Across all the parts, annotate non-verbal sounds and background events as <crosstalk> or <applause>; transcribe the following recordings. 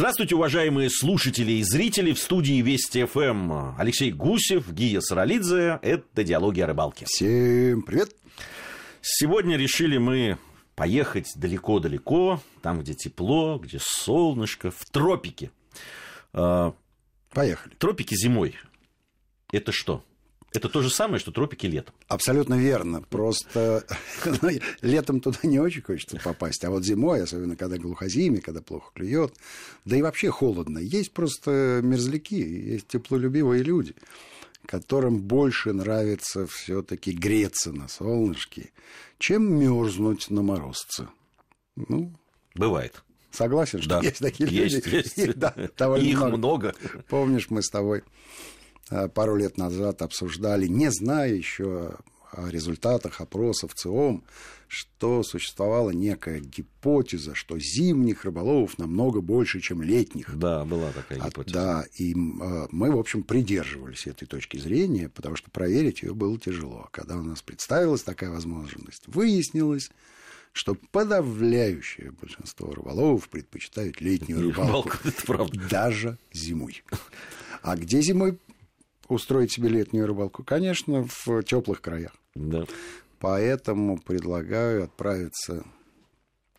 Здравствуйте, уважаемые слушатели и зрители. В студии Вести ФМ Алексей Гусев, Гия Саралидзе. Это «Диалоги о рыбалке». Всем привет. Сегодня решили мы поехать далеко-далеко, там, где тепло, где солнышко, в тропики. А, Поехали. Тропики зимой. Это что? Это то же самое, что тропики летом. Абсолютно верно. Просто <laughs> ну, летом туда не очень хочется попасть. А вот зимой, особенно когда глухозимие, когда плохо клюет, да и вообще холодно. Есть просто мерзляки, есть теплолюбивые люди, которым больше нравится все-таки греться на солнышке, чем мерзнуть на морозце. Ну, Бывает. Согласен, что да. есть такие есть, люди. Есть, есть. <laughs> Да, Их много. много. Помнишь, мы с тобой пару лет назад обсуждали, не зная еще о результатах опросов ЦИОМ, что существовала некая гипотеза, что зимних рыболовов намного больше, чем летних. Да, была такая а, гипотеза. А, да, и э, мы, в общем, придерживались этой точки зрения, потому что проверить ее было тяжело. Когда у нас представилась такая возможность, выяснилось, что подавляющее большинство рыболовов предпочитают летнюю рыбалку, рыбалку это правда. даже зимой. А где зимой устроить себе летнюю рыбалку? Конечно, в теплых краях. Да. Поэтому предлагаю отправиться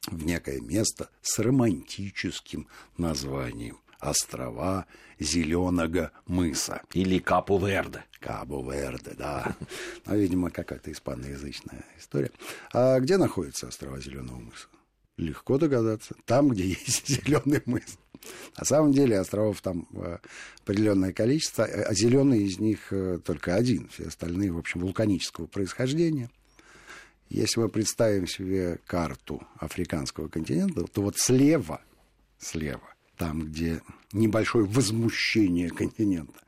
в некое место с романтическим названием острова Зеленого мыса. Или Капу-Верде. Кабо-Верде, да. <laughs> Ну, видимо, какая-то испаноязычная история. А где находятся острова Зеленого мыса? Легко догадаться. Там, где <laughs> есть зеленый мыс. На самом деле островов там э, определенное количество, э, а зеленый из них э, только один, все остальные, в общем, вулканического происхождения. Если мы представим себе карту африканского континента, то вот слева, слева, там, где небольшое возмущение континента,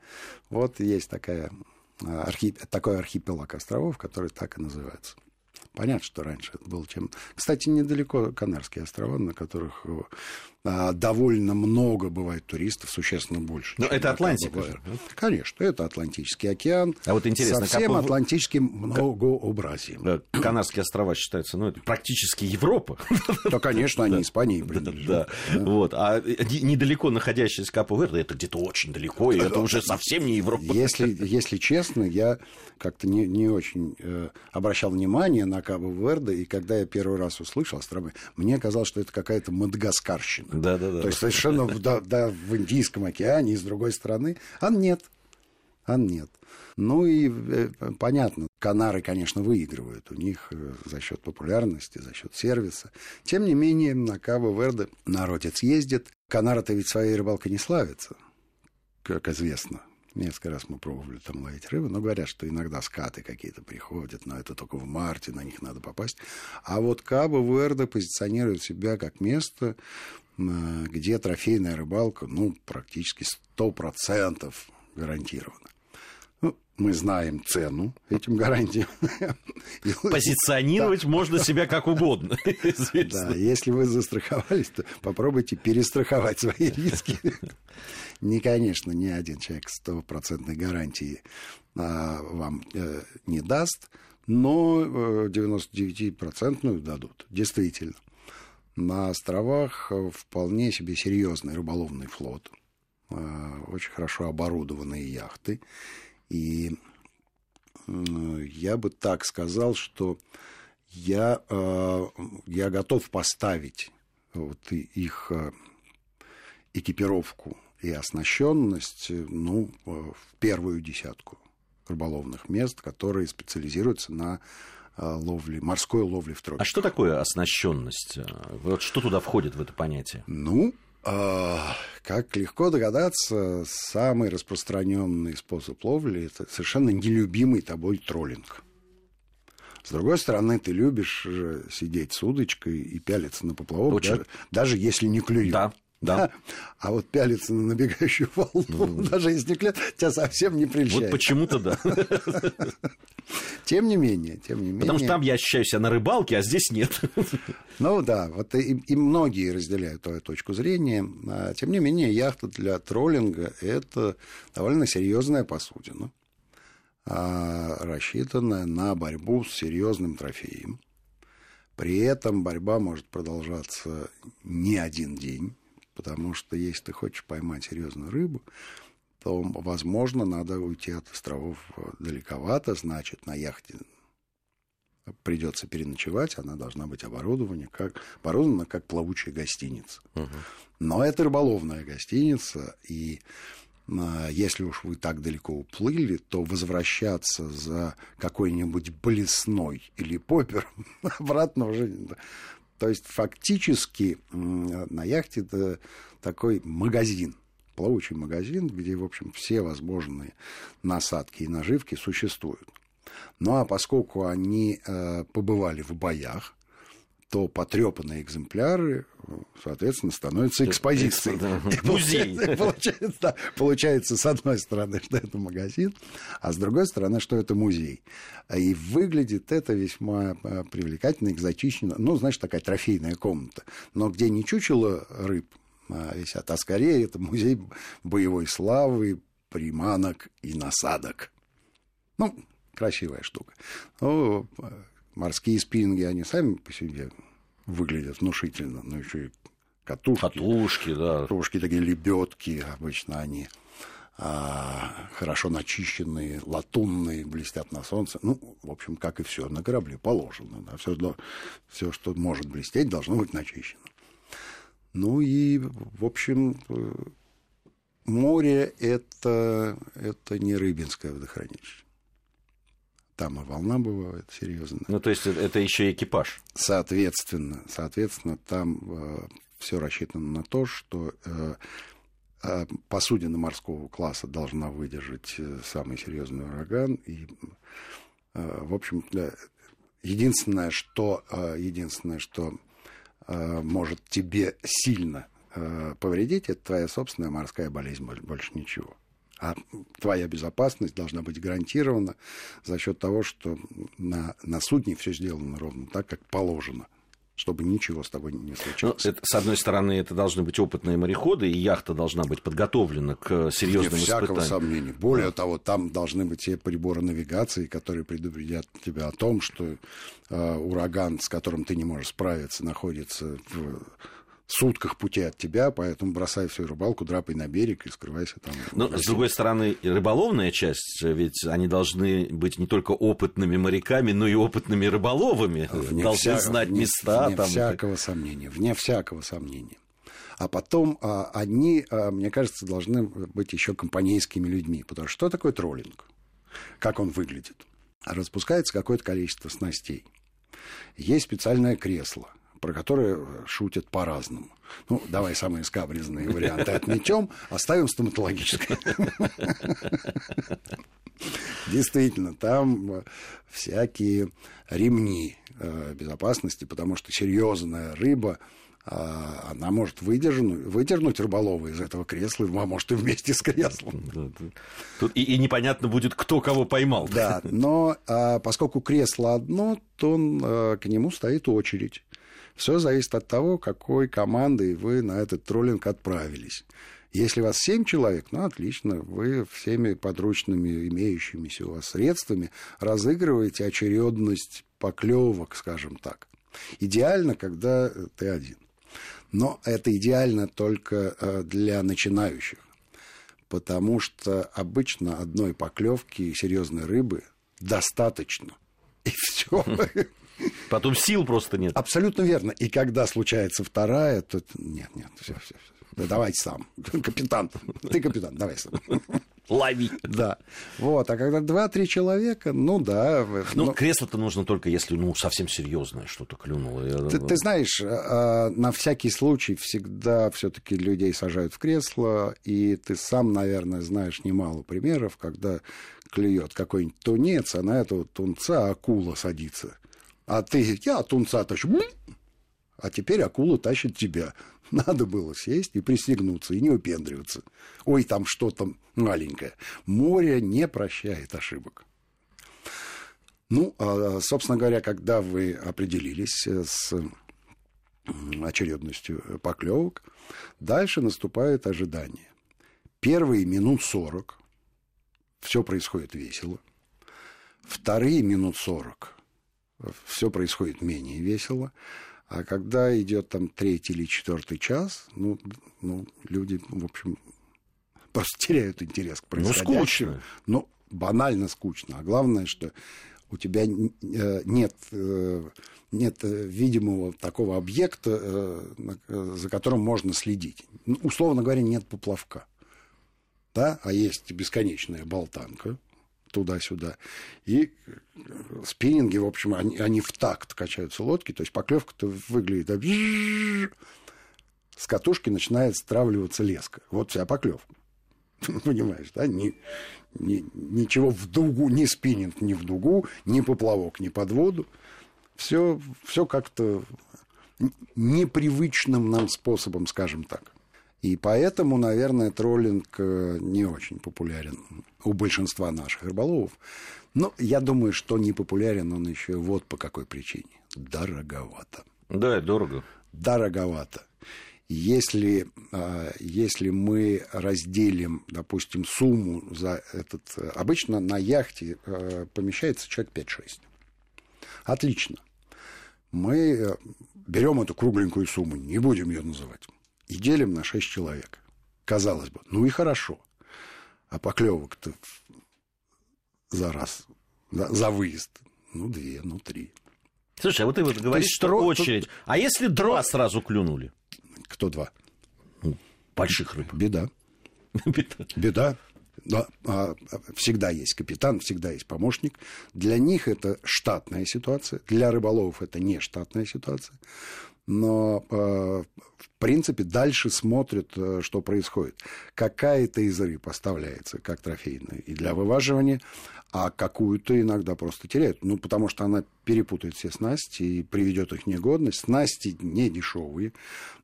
вот есть такая, архип... такой архипелаг островов, который так и называется. Понятно, что раньше это был чем... Кстати, недалеко Канарские острова, на которых довольно много бывает туристов, существенно больше. Но это Атлантика же. Конечно, это Атлантический океан. А вот интересно, совсем как... Атлантическим многообразием. Канарские острова считаются, ну, это практически Европа. <laughs> Да, конечно, они Испании принадлежат. Да, вот. А недалеко находящийся Капо Верде, это где-то очень далеко, и это уже совсем не Европа. Если, если честно, я как-то не, не очень э, обращал внимание на Капо Верде, и когда я первый раз услышал острова, мне казалось, что это какая-то Мадагаскарщина. Да, да, да. То есть совершенно в, да, да, в Индийском океане и с другой стороны. А нет. А нет. Ну и э, понятно, Канары, конечно, выигрывают у них э, за счет популярности, за счет сервиса. Тем не менее, на Кабо-Верде народец ездит. Канары-то ведь своей рыбалкой не славятся, как известно. Несколько раз мы пробовали там ловить рыбу, но говорят, что иногда скаты какие-то приходят, но это только в марте, на них надо попасть. А вот Кабо-Верде позиционирует себя как место, где трофейная рыбалка, ну, практически 100% гарантирована. Ну, мы знаем цену этим гарантиям. Позиционировать можно себя как угодно. <laughs> Да, если вы застраховались, то попробуйте перестраховать свои риски. Не, конечно, ни один человек стопроцентной гарантии а, вам э, не даст, но 99% э, дадут, действительно на островах э, вполне себе серьезный рыболовный флот, э, очень хорошо оборудованные яхты. И я бы так сказал, что я, э, я готов поставить вот их экипировку и оснащенность ну, в первую десятку рыболовных мест, которые специализируются на Э, ловли, морской ловли в тропиках. А что такое оснащенность? Вот что туда входит в это понятие? Ну, э, как легко догадаться, самый распространенный способ ловли это совершенно нелюбимый тобой троллинг. С другой стороны, ты любишь сидеть с удочкой и пялиться на поплавок, даже, даже если не клюет. Да, да. <laughs> А вот пялиться на набегающую волну, ну, даже если клет, тебя совсем не прельщает. Вот почему-то да. <laughs> Тем не менее, тем не менее. Потому что там я ощущаю себя на рыбалке, а здесь нет. <laughs> Ну да, вот и, и многие разделяют твою точку зрения. А, тем не менее, яхта для троллинга – это довольно серьезная посудина, а, рассчитанная на борьбу с серьезным трофеем. При этом борьба может продолжаться не один день Потому что если ты хочешь поймать серьезную рыбу, то, возможно, надо уйти от островов далековато, значит, на яхте придется переночевать, она должна быть оборудована как, оборудована как плавучая гостиница. Угу. Но это рыболовная гостиница, и а, если уж вы так далеко уплыли, то возвращаться за какой-нибудь блесной или попер <laughs> обратно уже... То есть фактически на яхте это такой магазин, плавучий магазин, где, в общем, все возможные насадки и наживки существуют. Ну а поскольку они э, побывали в боях, то потрепанные экземпляры, соответственно, становятся экспозицией. Музей. <laughs> Получается, да, получается, с одной стороны, что это магазин, а с другой стороны, что это музей. И выглядит это весьма э, привлекательно, экзотично. Ну, знаешь, такая трофейная комната. Но где не чучело рыб а висят, а скорее это музей боевой славы, приманок и насадок. Ну, красивая штука. Ну, морские спиннинги, они сами по себе выглядят внушительно, но еще и катушки. Катушки, да. Катушки такие лебедки, обычно они а, хорошо начищенные, латунные, блестят на солнце. Ну, в общем, как и все на корабле положено. Да, все, все, что может блестеть, должно быть начищено. Ну и, в общем, море это, это не рыбинское водохранилище. Там и волна бывает серьезная. Ну, то есть это еще экипаж. Соответственно, соответственно, там э, все рассчитано на то, что э, э, посудина морского класса должна выдержать э, самый серьезный ураган. И, э, в общем, для... единственное, что, э, единственное, что э, может тебе сильно э, повредить, это твоя собственная морская болезнь, больше ничего. А твоя безопасность должна быть гарантирована за счет того, что на, на судне все сделано ровно так, как положено чтобы ничего с тобой не ну, случилось. Ну, это, с одной стороны, это должны быть опытные мореходы, и яхта должна быть подготовлена к серьезным Вне всякого испытаниям. сомнения. Более да. того, там должны быть те приборы навигации, которые предупредят тебя о том, что э, ураган, с которым ты не можешь справиться, находится в сутках пути от тебя, поэтому бросай всю рыбалку, драпай на берег и скрывайся там. Но, с другой стороны, рыболовная часть, ведь они должны быть не только опытными моряками, но и опытными рыболовами. Вне должны вся... знать места. Вне там... всякого сомнения, вне всякого сомнения. А потом а, они, а, мне кажется, должны быть еще компанейскими людьми. Потому что что такое троллинг? Как он выглядит? Распускается какое-то количество снастей. Есть специальное кресло – про которые шутят по-разному. Ну, давай самые скабрезные варианты отметем, оставим стоматологическое. Действительно, там всякие ремни э, безопасности, потому что серьезная рыба а, она может выдернуть, выдернуть рыболова из этого кресла, а может и вместе с креслом. Тут и, и непонятно будет, кто кого поймал. Да, но а, поскольку кресло одно, то а, к нему стоит очередь. Все зависит от того, какой командой вы на этот троллинг отправились. Если вас семь человек, ну, отлично, вы всеми подручными имеющимися у вас средствами разыгрываете очередность поклевок, скажем так. Идеально, когда ты один. Но это идеально только э, для начинающих, потому что обычно одной поклевки серьезной рыбы достаточно. И все. <laughs> Потом сил просто нет. Абсолютно верно. И когда случается вторая, то нет, нет, все, все, все. Да давай сам. <laughs> Капитан. Ты капитан, давай сам. <laughs> Лови. Да. Вот. А когда два-три человека, ну да. Ну, но... кресло-то нужно только, если ну, совсем серьезное что-то клюнуло. Ты, ты знаешь, а, на всякий случай всегда все-таки людей сажают в кресло, и ты сам, наверное, знаешь немало примеров, когда клюет какой-нибудь тунец, а на этого тунца акула садится. А ты, я тунца тащу, а теперь акула тащит тебя. Надо было сесть и пристегнуться, и не упендриваться. Ой, там что-то маленькое. Море не прощает ошибок. Ну, а, собственно говоря, когда вы определились с очередностью поклевок, дальше наступает ожидание. Первые минут сорок все происходит весело. Вторые минут сорок все происходит менее весело. А когда идет там третий или четвертый час, ну, ну, люди, в общем, просто теряют интерес к ну, происходящему. Ну, скучно. Ну, банально скучно. А главное, что у тебя э, нет, э, нет видимого такого объекта, э, за которым можно следить. Ну, условно говоря, нет поплавка. Да? А есть бесконечная болтанка туда-сюда. И спиннинги, в общем, они, они в такт качаются лодки. То есть поклевка-то выглядит... Так... С катушки начинает стравливаться леска. Вот вся поклевка. <laughs> Понимаешь, да? Ни, ни, ничего в дугу, ни спиннинг, ни в дугу, ни поплавок, ни под воду. Все, все как-то непривычным нам способом, скажем так. И поэтому, наверное, троллинг э, не очень популярен у большинства наших рыболовов. Но я думаю, что не популярен он еще вот по какой причине. Дороговато. Да, дорого. Дороговато. Если, а, если мы разделим, допустим, сумму за этот... Обычно на яхте э, помещается человек 5-6. Отлично. Мы э, берем эту кругленькую сумму, не будем ее называть и делим на 6 человек. Казалось бы, ну и хорошо. А поклевок-то за раз, да, за выезд, ну, две, ну, три. Слушай, а вот ты вот говоришь, что тро... очередь. А если два сразу клюнули? Кто два? Ну, больших рыб. Беда. <laughs> Беда. Беда. Да, а, всегда есть капитан, всегда есть помощник. Для них это штатная ситуация, для рыболовов это не штатная ситуация но в принципе дальше смотрят, э, что происходит. Какая-то из рыб поставляется как трофейная и для вываживания, а какую-то иногда просто теряют. Ну, потому что она перепутает все снасти и приведет их негодность. Снасти не дешевые,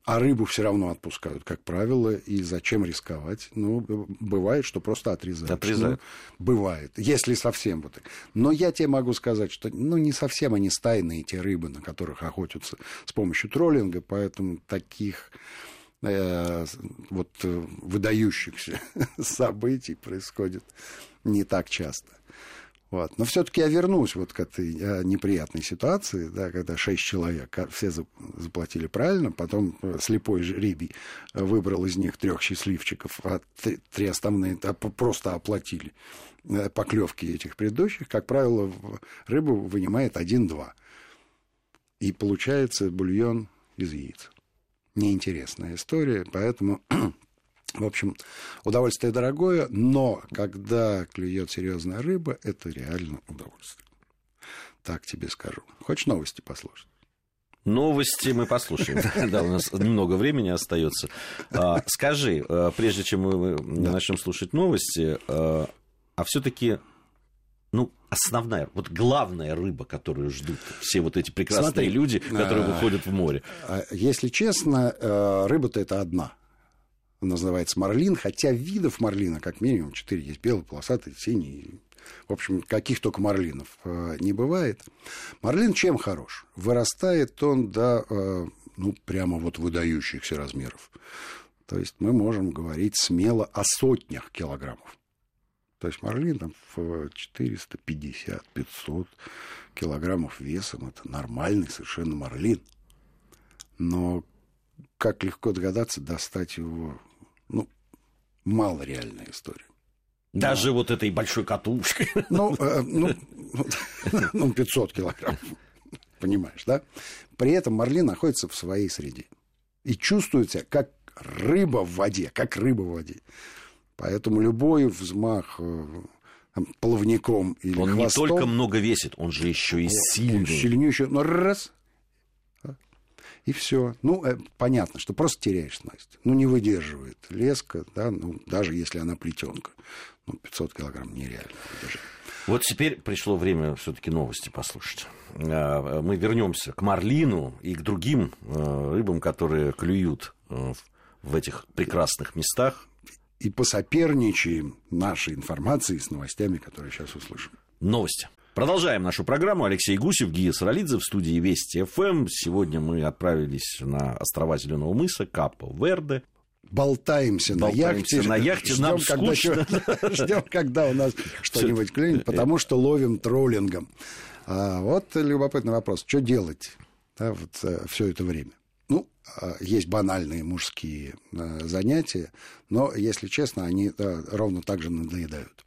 а рыбу все равно отпускают, как правило, и зачем рисковать? Ну, бывает, что просто отрезают. Отрезают. Ну, бывает, если совсем вот так. Но я тебе могу сказать, что ну, не совсем они стайные, те рыбы, на которых охотятся с помощью троллинга, поэтому таких э, вот э, выдающихся <laughs> событий происходит не так часто. Вот. Но все-таки я вернусь вот к этой э, неприятной ситуации, да, когда шесть человек все заплатили правильно, потом слепой жребий выбрал из них трех счастливчиков, а три основные просто оплатили поклевки этих предыдущих. Как правило, рыбу вынимает один-два. И получается бульон из яиц. Неинтересная история, поэтому <clears throat> в общем, удовольствие дорогое, но когда клюет серьезная рыба, это реально удовольствие. Так тебе скажу. Хочешь новости послушать? Новости мы послушаем. <laughs> Да, у нас немного времени остается. А, скажи, а, прежде чем мы начнем слушать новости, а, а все-таки ну, основная, вот главная рыба, которую ждут все вот эти прекрасные Смотри, люди, которые выходят в море. Если честно, э, рыба-то это одна называется марлин, хотя видов марлина как минимум четыре есть. Белый, полосатый, синий. В общем, каких только марлинов э, не бывает. Марлин чем хорош? Вырастает он до, э, ну, прямо вот выдающихся размеров. То есть мы можем говорить смело о сотнях килограммов. То есть марлин там в 450-500 килограммов весом. Это нормальный совершенно марлин. Но как легко догадаться, достать его ну, мало реальная история. Даже Но... вот этой большой катушкой. Ну, <laughs> э, ну, <laughs> ну, 500 килограмм. Понимаешь, да? При этом Марлин находится в своей среде. И чувствует себя как рыба в воде, как рыба в воде. Поэтому любой взмах э, там, плавником или Он хвостом, не только много весит, он же еще и сильный. Он сильнейший. Но раз, и все. Ну, э, понятно, что просто теряешь снасть. Ну, не выдерживает леска, да, ну, даже если она плетенка. Ну, 500 килограмм нереально выдержать. Вот теперь пришло время все-таки новости послушать. А, мы вернемся к марлину и к другим э, рыбам, которые клюют в этих прекрасных местах. И посоперничаем нашей информацией с новостями, которые сейчас услышим. Новости. Продолжаем нашу программу. Алексей Гусев, Гия Саралидзе в студии Вести ФМ. Сегодня мы отправились на острова Зеленого мыса, Капо Верде. Болтаемся, Болтаемся на яхте. На яхте ждем, нам когда, <laughs> ждем, когда у нас что-нибудь клюнет, потому что ловим троллингом. А вот любопытный вопрос. Что делать? да, вот, э, все это время. А, есть банальные мужские э, занятия, но, если честно, они ровно так же надоедают.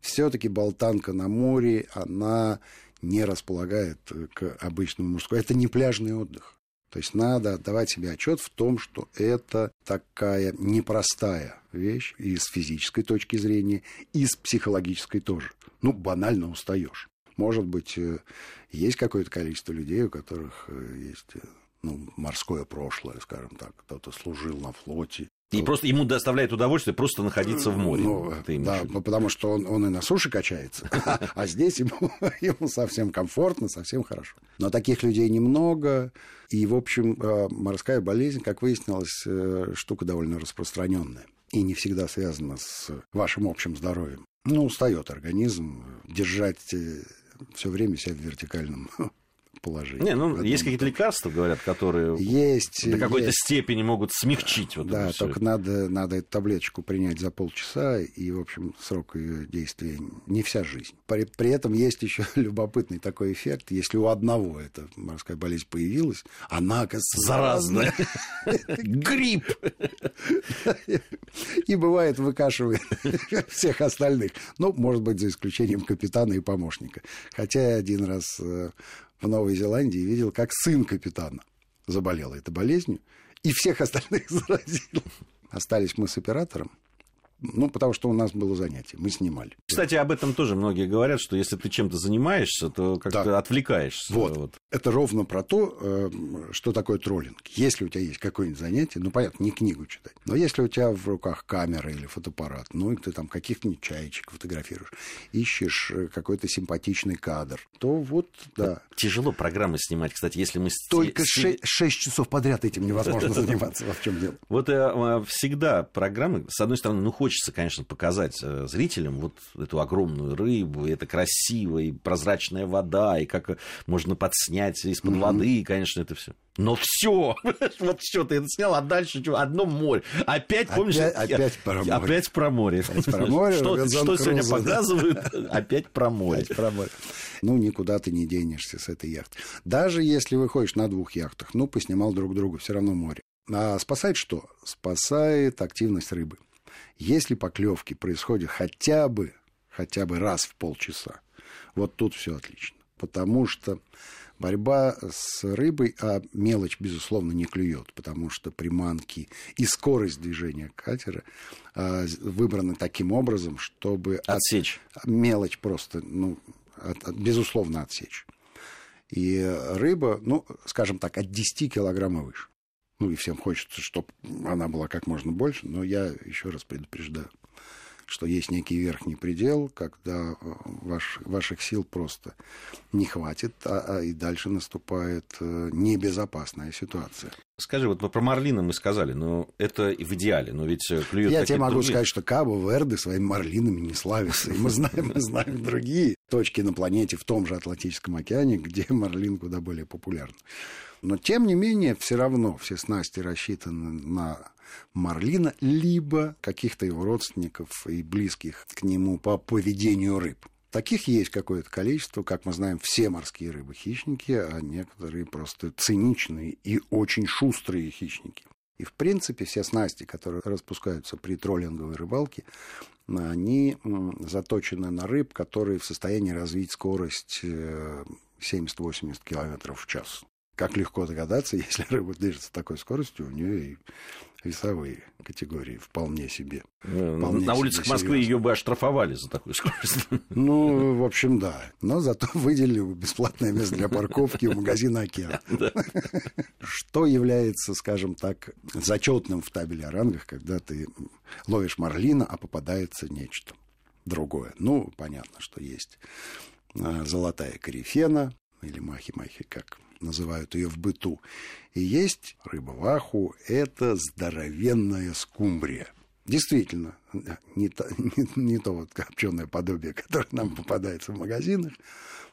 Все-таки болтанка на море, она не располагает к обычному мужскому. Это не пляжный отдых. То есть надо отдавать себе отчет в том, что это такая непростая вещь и с физической точки зрения, и с психологической тоже. Ну, банально устаешь. Может быть, э, есть какое-то количество людей, у которых э, есть э, ну, морское прошлое, скажем так. Кто-то служил на флоте, и ну, просто ему доставляет удовольствие просто находиться в море. Ну, да, ну, потому что он, он и на суше качается, <laughs> а здесь ему, <laughs> ему совсем комфортно, совсем хорошо. Но таких людей немного. И, в общем, морская болезнь, как выяснилось, штука довольно распространенная. И не всегда связана с вашим общим здоровьем. Ну, устает организм держать все время себя в вертикальном <laughs> положении. Не, ну, есть какие-то лекарства, говорят, которые есть, до какой-то есть. степени могут смягчить вот Да, только надо, надо эту таблеточку принять за полчаса, и, в общем, срок ее действия не вся жизнь. При, при этом есть еще <laughs> любопытный такой эффект. Если у одного эта морская болезнь появилась, она, оказывается, заразная. <laughs> Грипп! <laughs> И бывает выкашивает всех остальных. Ну, может быть, за исключением капитана и помощника. Хотя один раз э, в Новой Зеландии видел, как сын капитана заболел этой болезнью, и всех остальных <laughs> заразил. Остались мы с оператором, ну, потому что у нас было занятие, мы снимали. Кстати, об этом тоже многие говорят, что если ты чем-то занимаешься, то как-то да. отвлекаешься. Вот. вот. Это ровно про то, э, что такое троллинг. Если у тебя есть какое-нибудь занятие, ну, понятно, не книгу читать, но если у тебя в руках камера или фотоаппарат, ну, и ты там каких-нибудь чаечек фотографируешь, ищешь э, какой-то симпатичный кадр, то вот, да. Тяжело программы снимать, кстати, если мы... Только с... 6 часов подряд этим невозможно <laughs> заниматься, в чем дело. Вот э, всегда программы, с одной стороны, ну, хочется, конечно, показать э, зрителям вот эту огромную рыбу, и это красиво, и прозрачная вода, и как можно подснять из-под воды, и, конечно, это все. Но все, <laughs> вот все, ты это снял, а дальше что? Одно море. Опять, помнишь? Опять, про море. Опять про море. Опять про <laughs> море. Что, что сегодня показывают? <laughs> Опять про море. Опять про море. Ну, никуда ты не денешься с этой яхты. Даже если выходишь на двух яхтах, ну, поснимал друг друга, все равно море. А спасает что? Спасает активность рыбы. Если поклевки происходят хотя бы, хотя бы раз в полчаса, вот тут все отлично. Потому что борьба с рыбой, а мелочь, безусловно, не клюет, потому что приманки и скорость движения катера а, выбраны таким образом, чтобы... Отсечь. От, мелочь просто, ну, от, от, безусловно, отсечь. И рыба, ну, скажем так, от 10 килограмм и выше. Ну, и всем хочется, чтобы она была как можно больше, но я еще раз предупреждаю, что есть некий верхний предел, когда э, ваш, ваших сил просто не хватит, а, а и дальше наступает э, небезопасная ситуация. Скажи, вот про Марлина мы сказали, но это в идеале, но ведь э, клюет Я тебе могу другие... сказать, что Кабо Верде своими марлинами не славится. И мы знаем, мы знаем другие точки на планете в том же Атлантическом океане, где <laughs> марлин куда более популярен. Но, тем не менее, все равно все снасти рассчитаны на марлина, либо каких-то его родственников и близких к нему по поведению рыб. Таких есть какое-то количество, как мы знаем, все морские рыбы хищники, а некоторые просто циничные и очень шустрые хищники. И, в принципе, все снасти, которые распускаются при троллинговой рыбалке, они заточены на рыб, которые в состоянии развить скорость 70-80 э, км в час. Как легко догадаться, <laughs> если рыба движется такой скоростью, у нее и весовые категории вполне себе. Э, вполне На улицах Москвы ее бы оштрафовали за такую скорость. Ну, в общем, да. Но зато <laughs> выделили бесплатное место для парковки у магазина «Океан». <laughs> Что является, скажем так, зачетным в табеле о рангах, когда ты ловишь марлина, а попадается нечто другое. Ну, понятно, что есть э, золотая корифена, или махи-махи, как называют ее в быту. И есть рыба-ваху, это здоровенная скумбрия. Действительно, не то, не, не то вот копченое подобие, которое нам попадается в магазинах,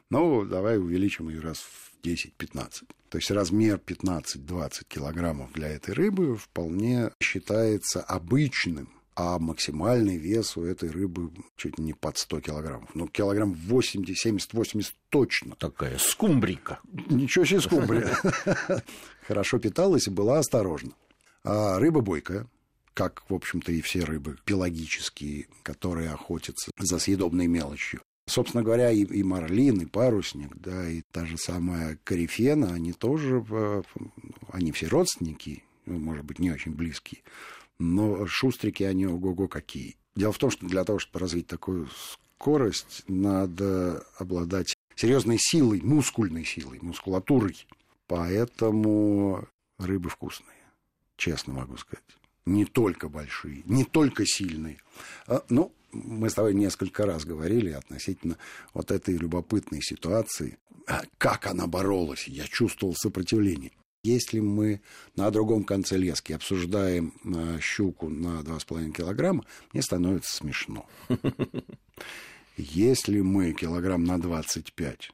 но давай увеличим ее раз в 10-15. То есть размер 15-20 килограммов для этой рыбы вполне считается обычным а максимальный вес у этой рыбы чуть не под 100 килограммов. Ну, килограмм 80, 70, 80 точно. Такая скумбрика. Ничего себе скумбрия. <laughs> Хорошо питалась и была осторожна. А рыба бойкая, как, в общем-то, и все рыбы пелагические, которые охотятся за съедобной мелочью. Собственно говоря, и, и марлин, и парусник, да, и та же самая корифена, они тоже, э, они все родственники, может быть, не очень близкие, но шустрики они ого-го какие. Дело в том, что для того, чтобы развить такую скорость, надо обладать серьезной силой, мускульной силой, мускулатурой. Поэтому рыбы вкусные, честно могу сказать. Не только большие, не только сильные. А, ну, мы с тобой несколько раз говорили относительно вот этой любопытной ситуации, как она боролась. Я чувствовал сопротивление. Если мы на другом конце лески обсуждаем э, щуку на 2,5 килограмма, мне становится смешно. <laughs> Если мы килограмм на 25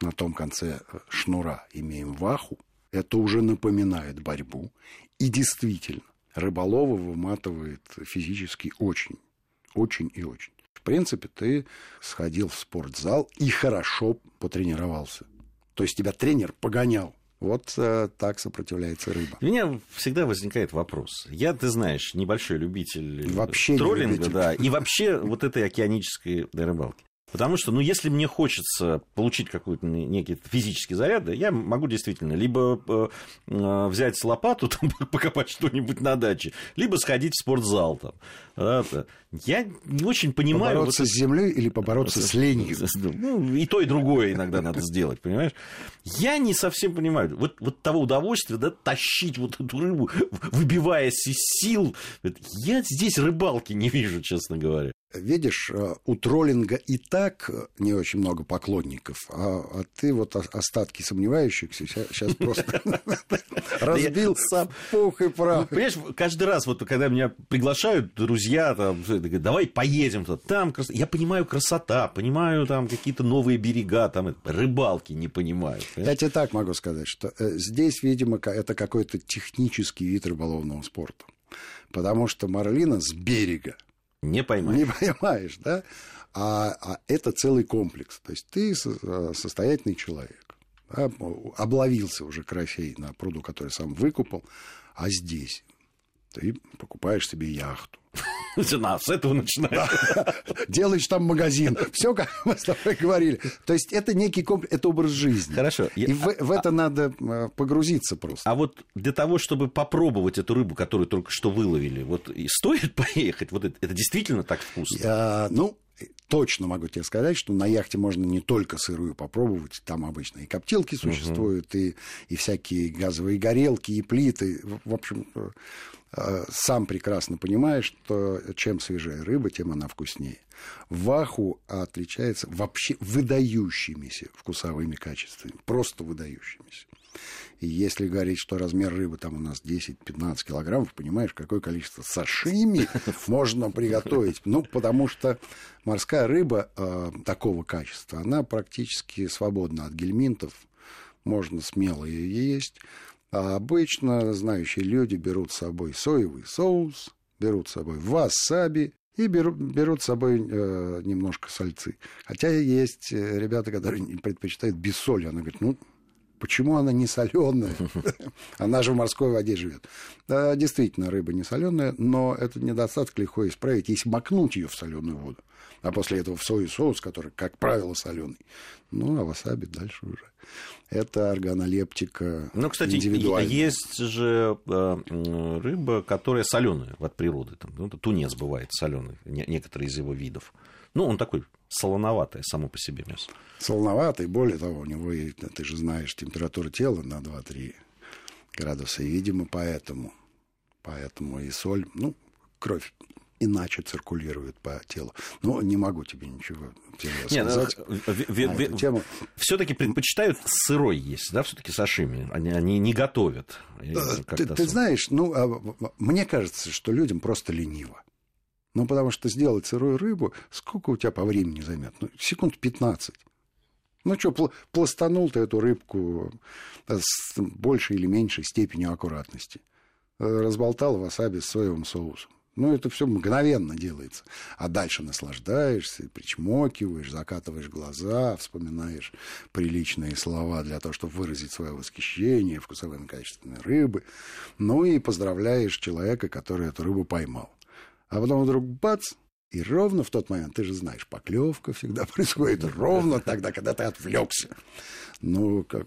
на том конце э, шнура имеем ваху, это уже напоминает борьбу. И действительно, рыболова выматывает физически очень, очень и очень. В принципе, ты сходил в спортзал и хорошо потренировался. То есть тебя тренер погонял. Вот э, так сопротивляется рыба. У меня всегда возникает вопрос. Я, ты знаешь, небольшой любитель вообще троллинга, любитель. да, и вообще вот этой океанической рыбалки. Потому что, ну, если мне хочется получить какой-то некий физический заряд, я могу действительно либо э, э, взять лопату, <laughs> там, покопать что-нибудь на даче, либо сходить в спортзал. Там. Я не очень понимаю... Побороться вот, с землей или побороться с ленью? <laughs> Ну, и то, и другое иногда надо сделать, понимаешь? Я не совсем понимаю. Вот, вот того удовольствия, да, тащить вот эту рыбу, выбиваясь из сил. Я здесь рыбалки не вижу, честно говоря. Видишь, э, у троллинга и так не очень много поклонников, а, а ты вот остатки сомневающихся сейчас просто <laughs> <laughs> разбил сам пух и прах. Ну, понимаешь, каждый раз, вот когда меня приглашают друзья, там, давай поедем, там, я понимаю красота, понимаю там какие-то новые берега, там, рыбалки не понимаю. Я тебе так могу сказать, что э, здесь, видимо, это какой-то технический вид рыболовного спорта. Потому что марлина с берега не поймаешь. Не поймаешь, да? А, а это целый комплекс. То есть ты э, состоятельный человек, да? обловился уже карасей на пруду, который сам выкупал, а здесь ты покупаешь себе яхту. Цена, с этого начинаешь. Делаешь там магазин. Все, как мы с тобой говорили. То есть это некий комплекс, это образ жизни. Хорошо. И в, в это надо э, погрузиться просто. А вот для того, чтобы попробовать эту рыбу, которую только что выловили, вот и стоит <laughs> поехать? Вот это, это действительно так вкусно? Я, ну, точно могу тебе сказать, что на яхте можно не только сырую попробовать, там обычно и коптилки существуют, угу. и, и всякие газовые горелки, и плиты. В общем, э, э, сам прекрасно понимаешь, что чем свежее рыба, тем она вкуснее. Ваху отличается вообще выдающимися вкусовыми качествами, просто выдающимися. И если говорить, что размер рыбы там у нас 10-15 килограммов, понимаешь, какое количество сашими <laughs> можно приготовить. Ну, потому что морская рыба э, такого качества, она практически свободна от гельминтов, можно смело ее есть. А обычно знающие люди берут с собой соевый соус, берут с собой васаби, и берут, берут с собой э, немножко сальцы. Хотя есть э, ребята, которые предпочитают без соли. Она говорит, ну, Почему она не соленая? <laughs> Она же в морской воде живет. Действительно, рыба не соленая, но это недостаток легко исправить, если макнуть ее в соленую воду. А после этого в соевый соус, который, как правило, соленый. Ну, а васаби дальше уже. Это органолептика Ну, кстати, есть же э, рыба, которая соленая от природы. Там, ну, тунец бывает соленый, некоторые из его видов. Ну, он такой солоноватое само по себе мясо. Солоноватый, более того, у него, ты же знаешь, температура тела на 2-3 градуса, и, видимо, поэтому, поэтому и соль, ну, кровь иначе циркулирует по телу. Но не могу тебе ничего ну, сказать. В, тему. Все-таки предпочитают сырой есть, да, все-таки сашими. Они, они не готовят. Э, ты, ты знаешь, ну, а, мне кажется, что людям просто лениво. Ну, потому что сделать сырую рыбу, сколько у тебя по времени займет? Ну, секунд 15. Ну что, пластанул ты эту рыбку э, с большей или меньшей степенью аккуратности. Э, разболтал васаби с соевым соусом. Ну, это все мгновенно делается. А дальше наслаждаешься, причмокиваешь, закатываешь глаза, вспоминаешь приличные слова для того, чтобы выразить свое восхищение вкусовыми качествами рыбы. Ну и поздравляешь человека, который эту рыбу поймал. А потом вдруг бац, и ровно в тот момент, ты же знаешь, поклевка всегда <laughs> происходит ровно тогда, когда ты отвлекся. Ну, как,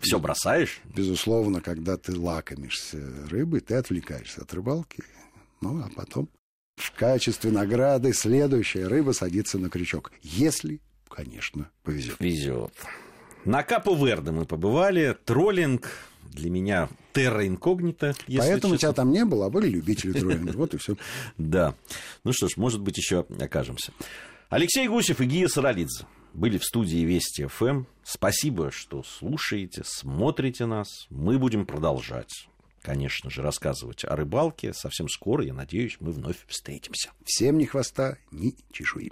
все бросаешь? Безусловно, когда ты лакомишься рыбой, ты отвлекаешься от рыбалки. Ну, а потом в качестве награды следующая рыба садится на крючок. Если, конечно, повезет. Везет. На Капу Верде мы побывали. Троллинг для меня терра инкогнита. Поэтому честно. тебя там не было, а были любители троллинга. Вот и все. <laughs> Да. Ну что ж, может быть, еще окажемся. Алексей Гусев и Гия Саралидзе были в студии Вести ФМ. Спасибо, что слушаете, смотрите нас. Мы будем продолжать, конечно же, рассказывать о рыбалке. Совсем скоро, я надеюсь, мы вновь встретимся. Всем ни хвоста, ни чешуи.